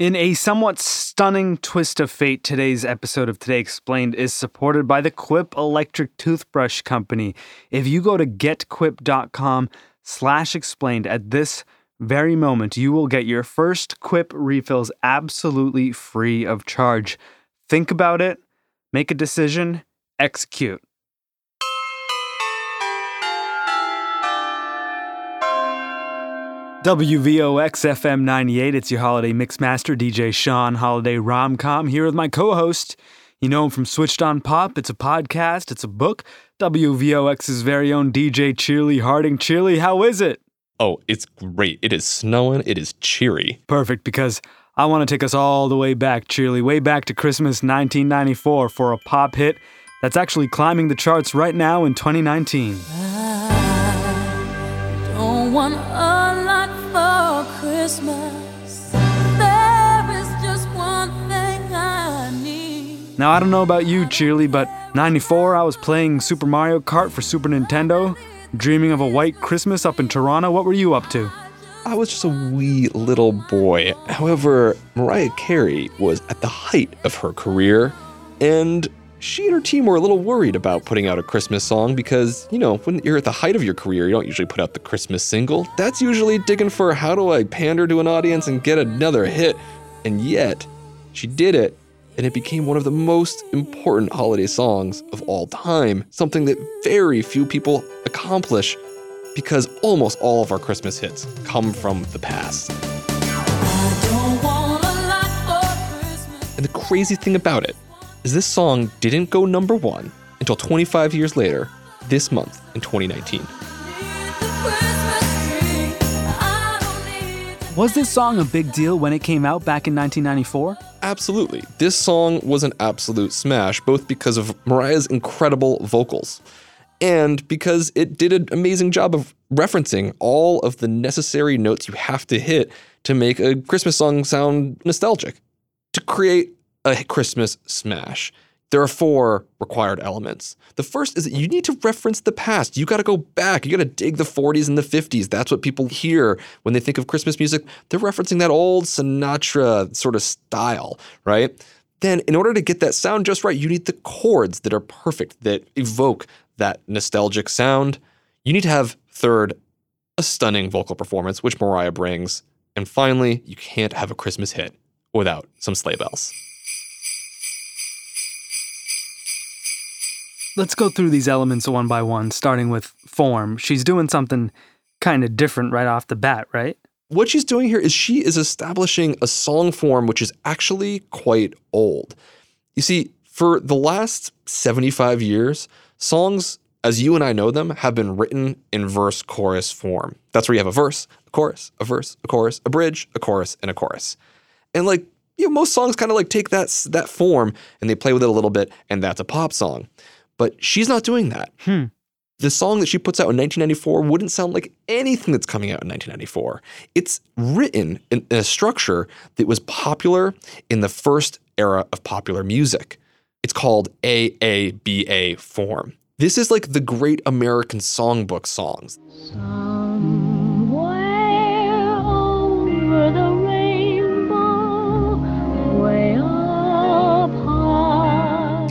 In a somewhat stunning twist of fate, today's episode of Today Explained is supported by the Quip Electric Toothbrush Company. If you go to getquip.com slash explained at this very moment, you will get your first Quip refills absolutely free of charge. Think about it, make a decision, execute. WVOX FM 98, it's your holiday mixmaster, DJ Sean, holiday romcom, here with my co host. You know him from Switched on Pop, it's a podcast, it's a book. WVOX's very own DJ Cheerly Harding. Cheerly, how is it? Oh, it's great. It is snowing, it is cheery. Perfect, because I want to take us all the way back, Cheerly, way back to Christmas 1994 for a pop hit that's actually climbing the charts right now in 2019. Now, I don't know about you, Cheerly, but 94, I was playing Super Mario Kart for Super Nintendo, dreaming of a white Christmas up in Toronto. What were you up to? I was just a wee little boy. However, Mariah Carey was at the height of her career, and she and her team were a little worried about putting out a Christmas song because, you know, when you're at the height of your career, you don't usually put out the Christmas single. That's usually digging for how do I pander to an audience and get another hit. And yet, she did it, and it became one of the most important holiday songs of all time, something that very few people accomplish because almost all of our Christmas hits come from the past. I don't want a lot for Christmas. And the crazy thing about it is this song didn't go number one until 25 years later, this month in 2019. Need the Christmas tree. I don't need Was this song a big deal when it came out back in 1994? Absolutely. This song was an absolute smash, both because of Mariah's incredible vocals and because it did an amazing job of referencing all of the necessary notes you have to hit to make a Christmas song sound nostalgic. To create a Christmas smash, there are four required elements. The first is that you need to reference the past. You got to go back. You got to dig the 40s and the 50s. That's what people hear when they think of Christmas music. They're referencing that old Sinatra sort of style, right? Then, in order to get that sound just right, you need the chords that are perfect, that evoke that nostalgic sound. You need to have, third, a stunning vocal performance, which Mariah brings. And finally, you can't have a Christmas hit without some sleigh bells. Let's go through these elements one by one, starting with form. She's doing something kind of different right off the bat, right? what she's doing here is she is establishing a song form which is actually quite old. You see, for the last 75 years, songs as you and I know them have been written in verse chorus form. That's where you have a verse, a chorus, a verse, a chorus, a bridge, a chorus, and a chorus. And like, you know, most songs kind of like take that that form and they play with it a little bit and that's a pop song. But she's not doing that. Hmm. The song that she puts out in 1994 wouldn't sound like anything that's coming out in 1994. It's written in a structure that was popular in the first era of popular music. It's called AABA form. This is like the great American songbook songs. Somewhere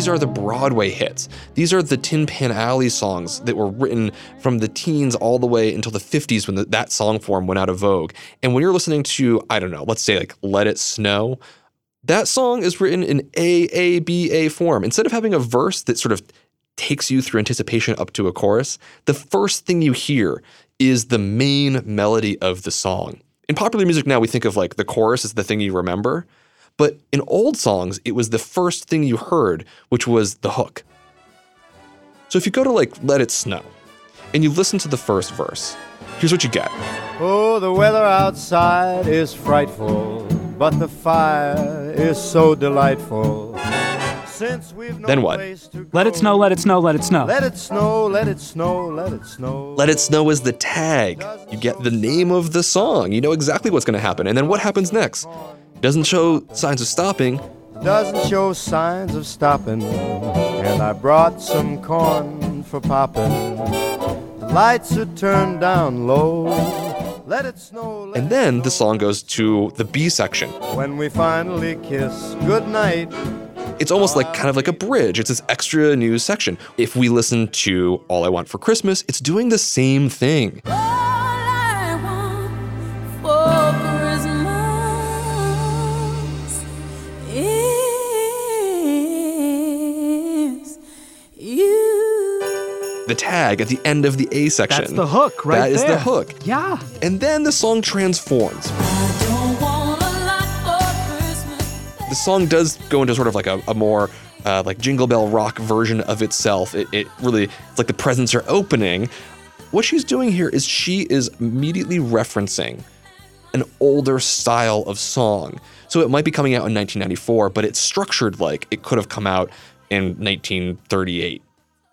These are the Broadway hits. These are the Tin Pan Alley songs that were written from the teens all the way until the 50s when the, that song form went out of vogue. And when you're listening to, I don't know, let's say like Let It Snow, that song is written in AABA form. Instead of having a verse that sort of takes you through anticipation up to a chorus, the first thing you hear is the main melody of the song. In popular music now, we think of like the chorus as the thing you remember. But in old songs, it was the first thing you heard, which was the hook. So if you go to like Let It Snow and you listen to the first verse, here's what you get. Oh, the weather outside is frightful, but the fire is so delightful. Since we've no Then what? place to Let it snow, let it snow, let it snow. Let it snow, let it snow, let it snow. Let It Snow is the tag. You get the name of the song. You know exactly what's going to happen. And then what happens next? Doesn't show signs of stopping. Doesn't show signs of stopping. And I brought some corn for popping. The lights are turned down low. Let it snow. And then the song goes to the B section. When we finally kiss goodnight. It's almost like kind of like a bridge. It's this extra news section. If we listen to All I Want for Christmas, it's doing the same thing. The tag at the end of the A section. That's the hook right That is there. the hook. Yeah. And then the song transforms. I don't want a lot for Christmas. The song does go into sort of like a, a more uh, like jingle bell rock version of itself. It, it really, it's like the presents are opening. What she's doing here is she is immediately referencing an older style of song. So it might be coming out in 1994, but it's structured like it could have come out in 1938.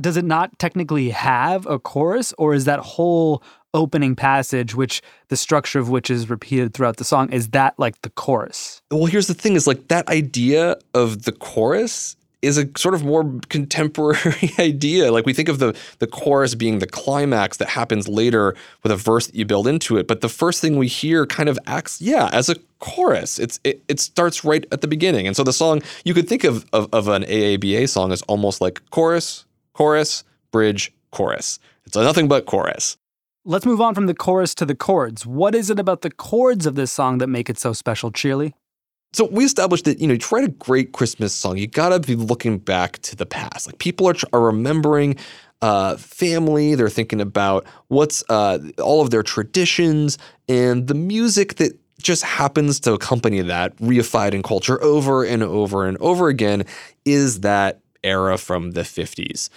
Does it not technically have a chorus, or is that whole opening passage, which the structure of which is repeated throughout the song, is that like the chorus? Well, here's the thing is like that idea of the chorus is a sort of more contemporary idea. Like we think of the the chorus being the climax that happens later with a verse that you build into it, but the first thing we hear kind of acts yeah, as a chorus. It's it, it starts right at the beginning. And so the song you could think of, of of an AABA song as almost like chorus, chorus, bridge, chorus. It's nothing but chorus. Let's move on from the chorus to the chords. What is it about the chords of this song that make it so special, Cheerly? So we established that you know to write a great Christmas song, you gotta be looking back to the past. Like people are are remembering uh, family. They're thinking about what's uh, all of their traditions and the music that just happens to accompany that reified in culture over and over and over again is that era from the 50s.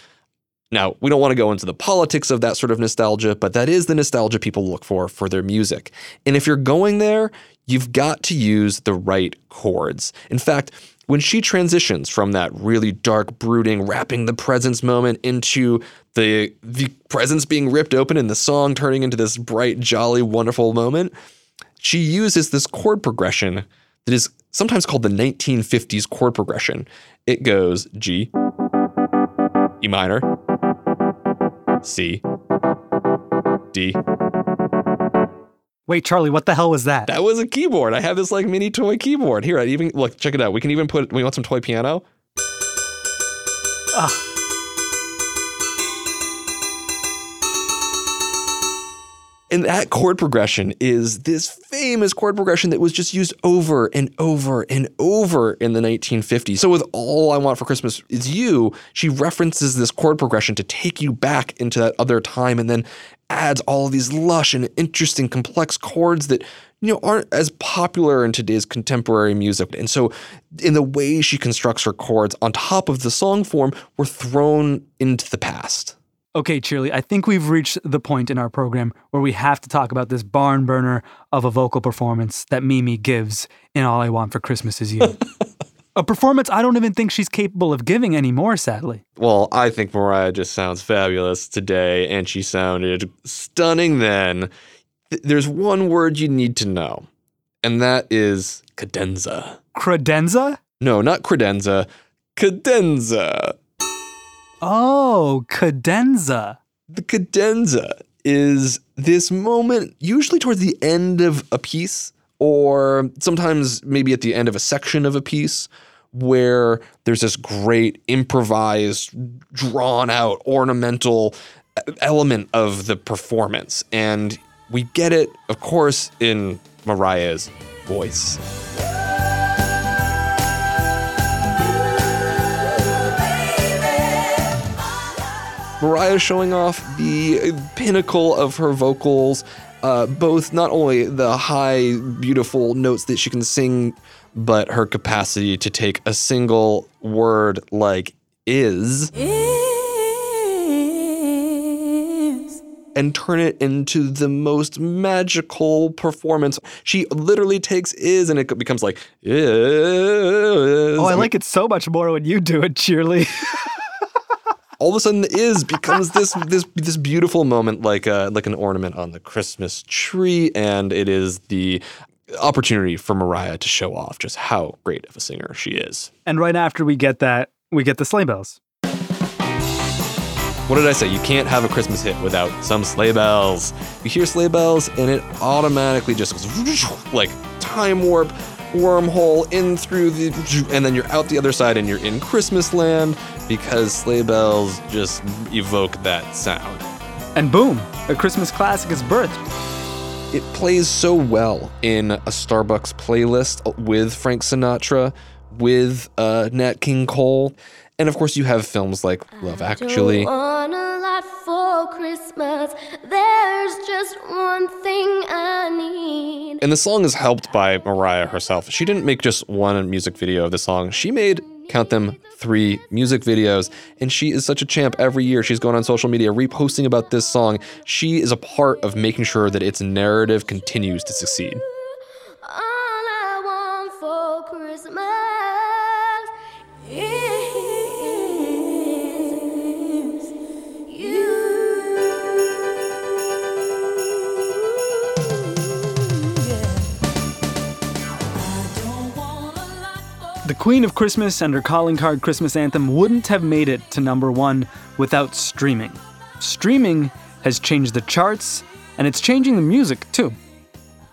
Now, we don't want to go into the politics of that sort of nostalgia, but that is the nostalgia people look for for their music. And if you're going there, you've got to use the right chords. In fact, when she transitions from that really dark, brooding, wrapping the presents moment into the, the presents being ripped open and the song turning into this bright, jolly, wonderful moment, she uses this chord progression that is sometimes called the 1950s chord progression. It goes G, E minor, C, D. Wait, Charlie, what the hell was that? That was a keyboard. I have this like mini toy keyboard. Here, I even look, check it out. We can even put we want some toy piano. Ah. And that chord progression is this famous chord progression that was just used over and over and over in the 1950s. So, with All I Want for Christmas Is You, she references this chord progression to take you back into that other time and then adds all of these lush and interesting, complex chords that you know aren't as popular in today's contemporary music. And so, in the way she constructs her chords on top of the song form, we're thrown into the past. Okay, Cheerly, I think we've reached the point in our program where we have to talk about this barn burner of a vocal performance that Mimi gives in All I Want for Christmas Is You. a performance I don't even think she's capable of giving anymore, sadly. Well, I think Mariah just sounds fabulous today, and she sounded stunning then. Th- There's one word you need to know, and that is cadenza. Credenza? No, not credenza, cadenza. Oh, cadenza. The cadenza is this moment, usually towards the end of a piece, or sometimes maybe at the end of a section of a piece, where there's this great improvised, drawn out, ornamental element of the performance. And we get it, of course, in Mariah's voice. Mariah showing off the pinnacle of her vocals, uh, both not only the high, beautiful notes that she can sing, but her capacity to take a single word like is Is and turn it into the most magical performance. She literally takes is and it becomes like is. Oh, I like it so much more when you do it, Cheerly. all of a sudden the is becomes this this this beautiful moment like a like an ornament on the Christmas tree and it is the opportunity for Mariah to show off just how great of a singer she is. and right after we get that, we get the sleigh bells. What did I say? You can't have a Christmas hit without some sleigh bells. You hear sleigh bells, and it automatically just goes like time warp, wormhole in through the, and then you're out the other side and you're in Christmas land because sleigh bells just evoke that sound. And boom, a Christmas classic is birthed. It plays so well in a Starbucks playlist with Frank Sinatra, with uh, Nat King Cole, and of course you have films like Love Actually. Don't want a lot for Christmas. There's just one thing I need. And the song is helped by Mariah herself. She didn't make just one music video of the song. She made, count them, three music videos. And she is such a champ. Every year she's going on social media reposting about this song. She is a part of making sure that its narrative continues to succeed. Queen of Christmas and her calling card Christmas anthem wouldn't have made it to number one without streaming. Streaming has changed the charts, and it's changing the music too.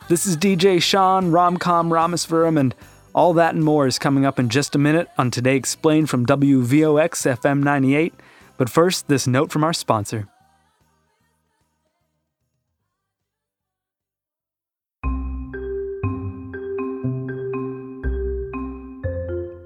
This is DJ Sean, Romcom Rameswaram, and all that and more is coming up in just a minute on Today Explained from WVOX FM 98. But first, this note from our sponsor.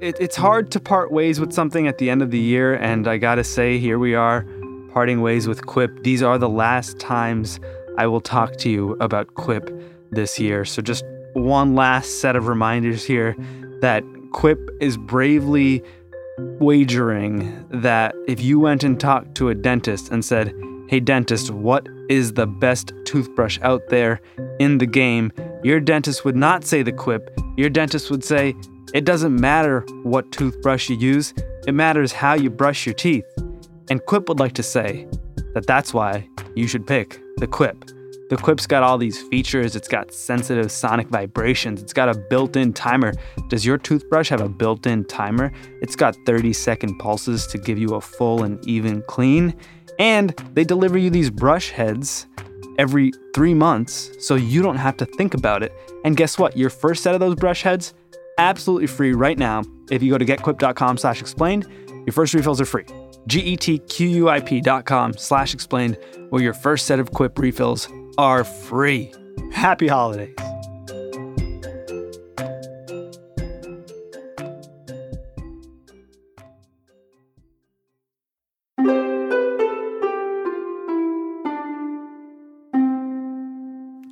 It, it's hard to part ways with something at the end of the year, and I gotta say, here we are, parting ways with Quip. These are the last times I will talk to you about Quip this year. So, just one last set of reminders here that Quip is bravely wagering that if you went and talked to a dentist and said, Hey, dentist, what is the best toothbrush out there in the game? Your dentist would not say the Quip. Your dentist would say, It doesn't matter what toothbrush you use, it matters how you brush your teeth. And Quip would like to say that that's why you should pick the Quip. The Quip's got all these features. It's got sensitive sonic vibrations. It's got a built in timer. Does your toothbrush have a built in timer? It's got 30 second pulses to give you a full and even clean. And they deliver you these brush heads every three months so you don't have to think about it. And guess what? Your first set of those brush heads, absolutely free right now. If you go to getquip.com slash explained, your first refills are free. G-E-T-Q-U-I-P dot com slash explained, where your first set of Quip refills are free. Happy holidays.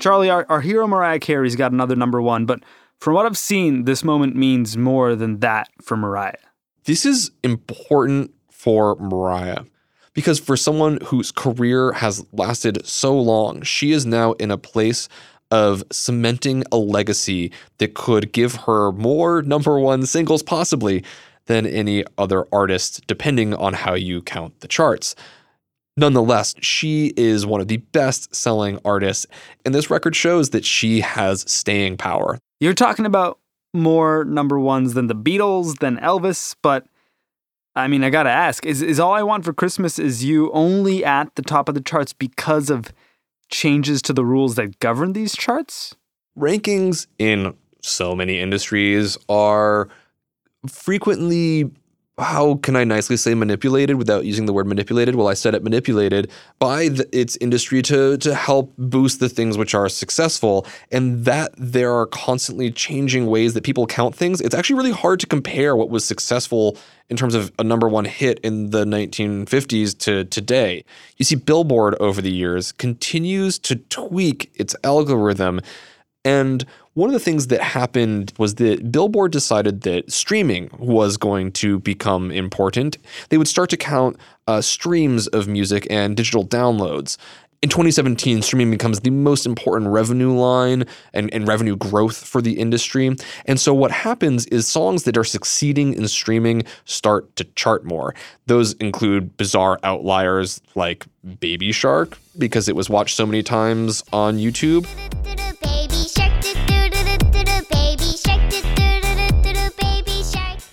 Charlie, our, our hero Mariah Carey's got another number one, but from what I've seen, this moment means more than that for Mariah. This is important for Mariah because for someone whose career has lasted so long, she is now in a place of cementing a legacy that could give her more number one singles possibly than any other artist, depending on how you count the charts. Nonetheless, she is one of the best selling artists, and this record shows that she has staying power. You're talking about more number ones than the Beatles, than Elvis, but I mean, I gotta ask: is is all I want for Christmas is you only at the top of the charts because of changes to the rules that govern these charts? Rankings in so many industries are frequently how can I nicely say manipulated without using the word manipulated? Well, I said it manipulated by the, its industry to to help boost the things which are successful, and that there are constantly changing ways that people count things. It's actually really hard to compare what was successful in terms of a number one hit in the 1950s to today. You see, Billboard over the years continues to tweak its algorithm. And one of the things that happened was that Billboard decided that streaming was going to become important. They would start to count uh, streams of music and digital downloads. In 2017, streaming becomes the most important revenue line and, and revenue growth for the industry. And so, what happens is songs that are succeeding in streaming start to chart more. Those include bizarre outliers like Baby Shark, because it was watched so many times on YouTube.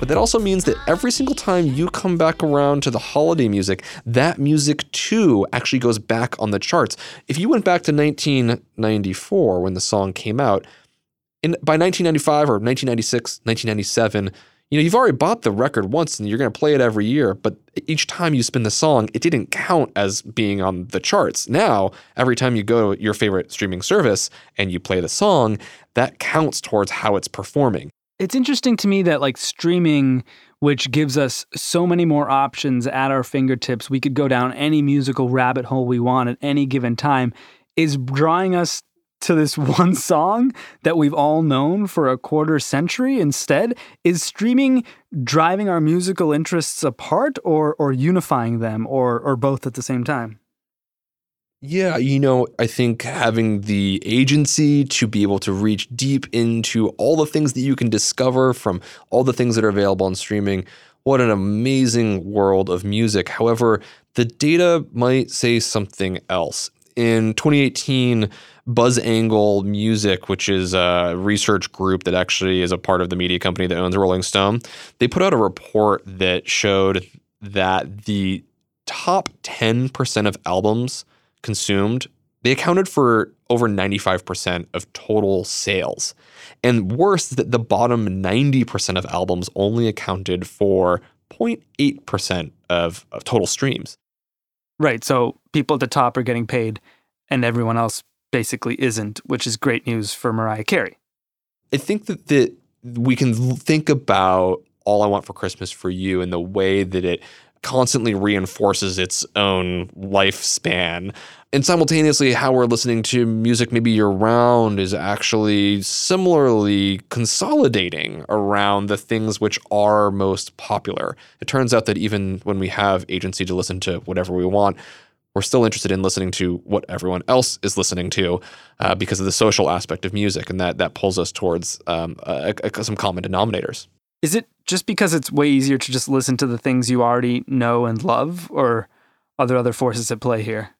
But that also means that every single time you come back around to the holiday music, that music too actually goes back on the charts. If you went back to 1994 when the song came out, in, by 1995 or 1996, 1997, you know, you've already bought the record once and you're going to play it every year, but each time you spin the song, it didn't count as being on the charts. Now, every time you go to your favorite streaming service and you play the song, that counts towards how it's performing. It's interesting to me that like streaming, which gives us so many more options at our fingertips, we could go down any musical rabbit hole we want at any given time, is drawing us to this one song that we've all known for a quarter century instead? Is streaming driving our musical interests apart or or unifying them or or both at the same time? Yeah, you know, I think having the agency to be able to reach deep into all the things that you can discover from all the things that are available on streaming, what an amazing world of music. However, the data might say something else. In 2018, BuzzAngle Music, which is a research group that actually is a part of the media company that owns Rolling Stone, they put out a report that showed that the top 10% of albums consumed, they accounted for over 95% of total sales. And worse, that the bottom 90% of albums only accounted for 0.8% of, of total streams. Right. So people at the top are getting paid and everyone else basically isn't, which is great news for Mariah Carey. I think that, that we can think about All I Want for Christmas for You and the way that it constantly reinforces its own lifespan. And simultaneously, how we're listening to music maybe year round is actually similarly consolidating around the things which are most popular. It turns out that even when we have agency to listen to whatever we want, we're still interested in listening to what everyone else is listening to uh, because of the social aspect of music, and that that pulls us towards um, some common denominators. Is it just because it's way easier to just listen to the things you already know and love, or are there other forces at play here?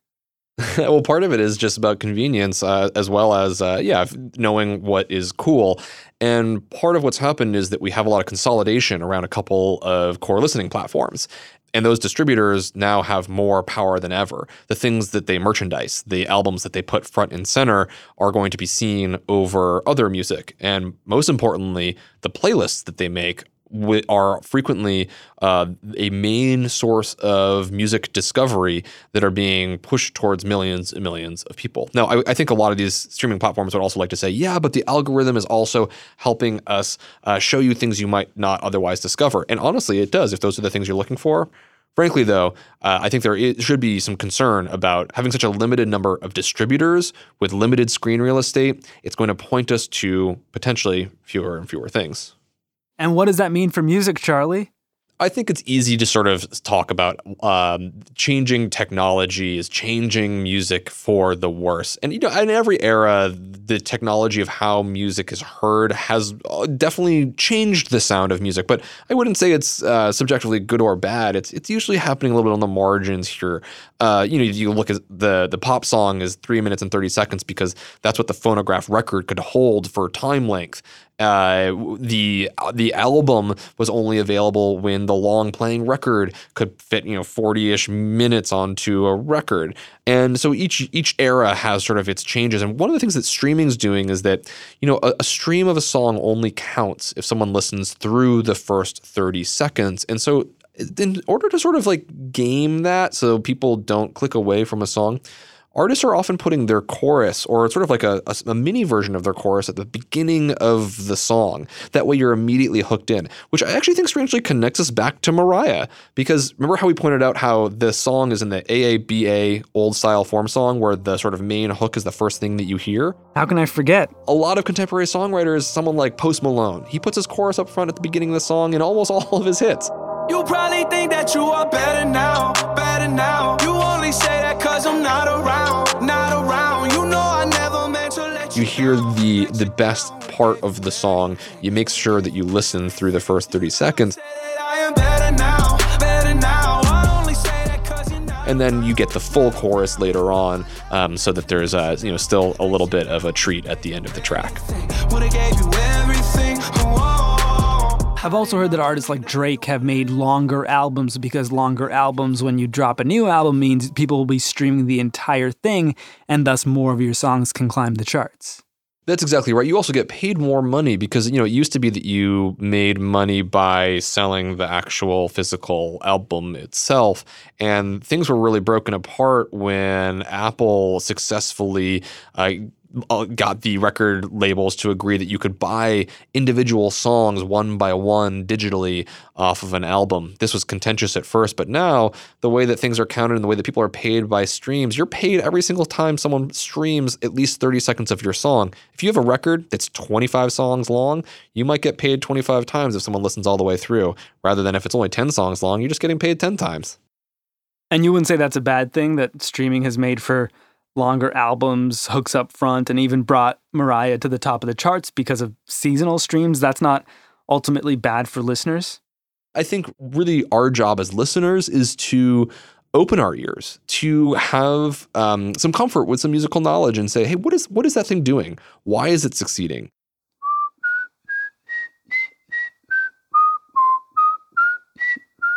well, part of it is just about convenience, uh, as well as uh, yeah, knowing what is cool. And part of what's happened is that we have a lot of consolidation around a couple of core listening platforms. And those distributors now have more power than ever. The things that they merchandise, the albums that they put front and center, are going to be seen over other music. And most importantly, the playlists that they make are frequently uh, a main source of music discovery that are being pushed towards millions and millions of people. Now, I, I, think a lot of these streaming platforms would also like to say, yeah, but the algorithm is also helping us uh, show you things you might not otherwise discover. And honestly, it does if those are the things you're looking for. Frankly, though, uh, I think there is, should be some concern about having such a limited number of distributors with limited screen real estate. It's going to point us to potentially fewer and fewer things. And what does that mean for music, Charlie? I think it's easy to sort of talk about um, changing technology is changing music for the worse. And, you know, in every era, the technology of how music is heard has uh, definitely changed the sound of music. But I wouldn't say it's uh, subjectively good or bad. It's it's usually happening a little bit on the margins here. Uh, you know, you look at the the pop song is three minutes and 30 seconds because that's what the phonograph record could hold for time length. Uh, the the album was only available when the long playing record could fit you know 40ish minutes onto a record. And so each each era has sort of its changes. And one of the things that streaming is doing is that you know a, a stream of a song only counts if someone listens through the first 30 seconds. And so in order to sort of like game that so people don't click away from a song artists are often putting their chorus or sort of like a, a, a, mini version of their chorus at the beginning of the song. That way you're immediately hooked in, which I actually think strangely connects us back to Mariah. Because remember how we pointed out how the song is in the AABA old style form song where the sort of main hook is the first thing that you hear? How can I forget? A lot of contemporary songwriters, someone like Post Malone, he puts his chorus up front at the beginning of the song in almost all of his hits. You probably think that you are better now, better now. You say that cause I'm not around, not around. You know I never meant to let you hear the the best part of the song. You make sure that you listen through the first 30 seconds. And then you get the full chorus later on, um, so that there's uh, you know still a little bit of a treat at the end of the track. I've also heard that artists like Drake have made longer albums because longer albums, when you drop a new album, means people will be streaming the entire thing, and thus more of your songs can climb the charts. That's exactly right. You also get paid more money because you know it used to be that you made money by selling the actual physical album itself, and things were really broken apart when Apple successfully uh, Uh, got the record labels to agree that you could buy individual songs one by one digitally off of an album. This was contentious at first, but now the way that things are counted and the way that people are paid by streams, you're paid every single time someone streams at least 30 seconds of your song. If you have a record that's 25 songs long, you might get paid 25 times if someone listens all the way through, rather than if it's only 10 songs long, you're just getting paid 10 times. And you wouldn't say that's a bad thing that streaming has made for longer albums, hooks up front, and even brought Mariah to the top of the charts because of seasonal streams. That's not ultimately bad for listeners. I think really our job as listeners is to open our ears, to have um, some comfort with some musical knowledge, and say, "Hey, what is what is that thing doing? Why is it succeeding?"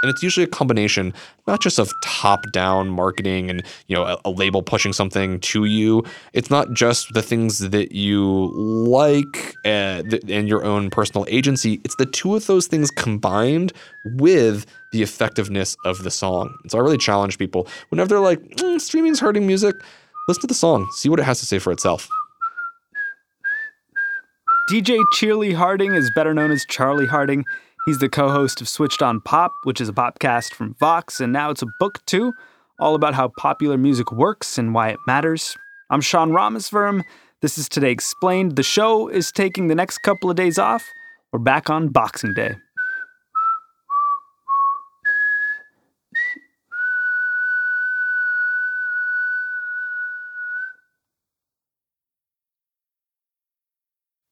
And it's usually a combination, not just of top-down marketing and you know a, a label pushing something to you. It's not just the things that you like uh, th- and your own personal agency. It's the two of those things combined with the effectiveness of the song. And so I really challenge people whenever they're like, mm, "Streaming's hurting music." Listen to the song, see what it has to say for itself. DJ Cheerly Harding is better known as Charlie Harding. He's the co host of Switched on Pop, which is a podcast from Vox, and now it's a book too, all about how popular music works and why it matters. I'm Sean Rameswaram. This is Today Explained. The show is taking the next couple of days off. We're back on Boxing Day.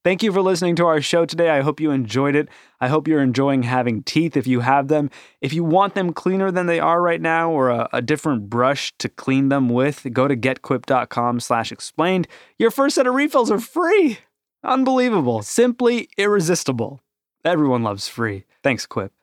Thank you for listening to our show today. I hope you enjoyed it. I hope you're enjoying having teeth if you have them. If you want them cleaner than they are right now or a, a different brush to clean them with, go to getquip.com slash explained. Your first set of refills are free. Unbelievable. Simply irresistible. Everyone loves free. Thanks, Quip.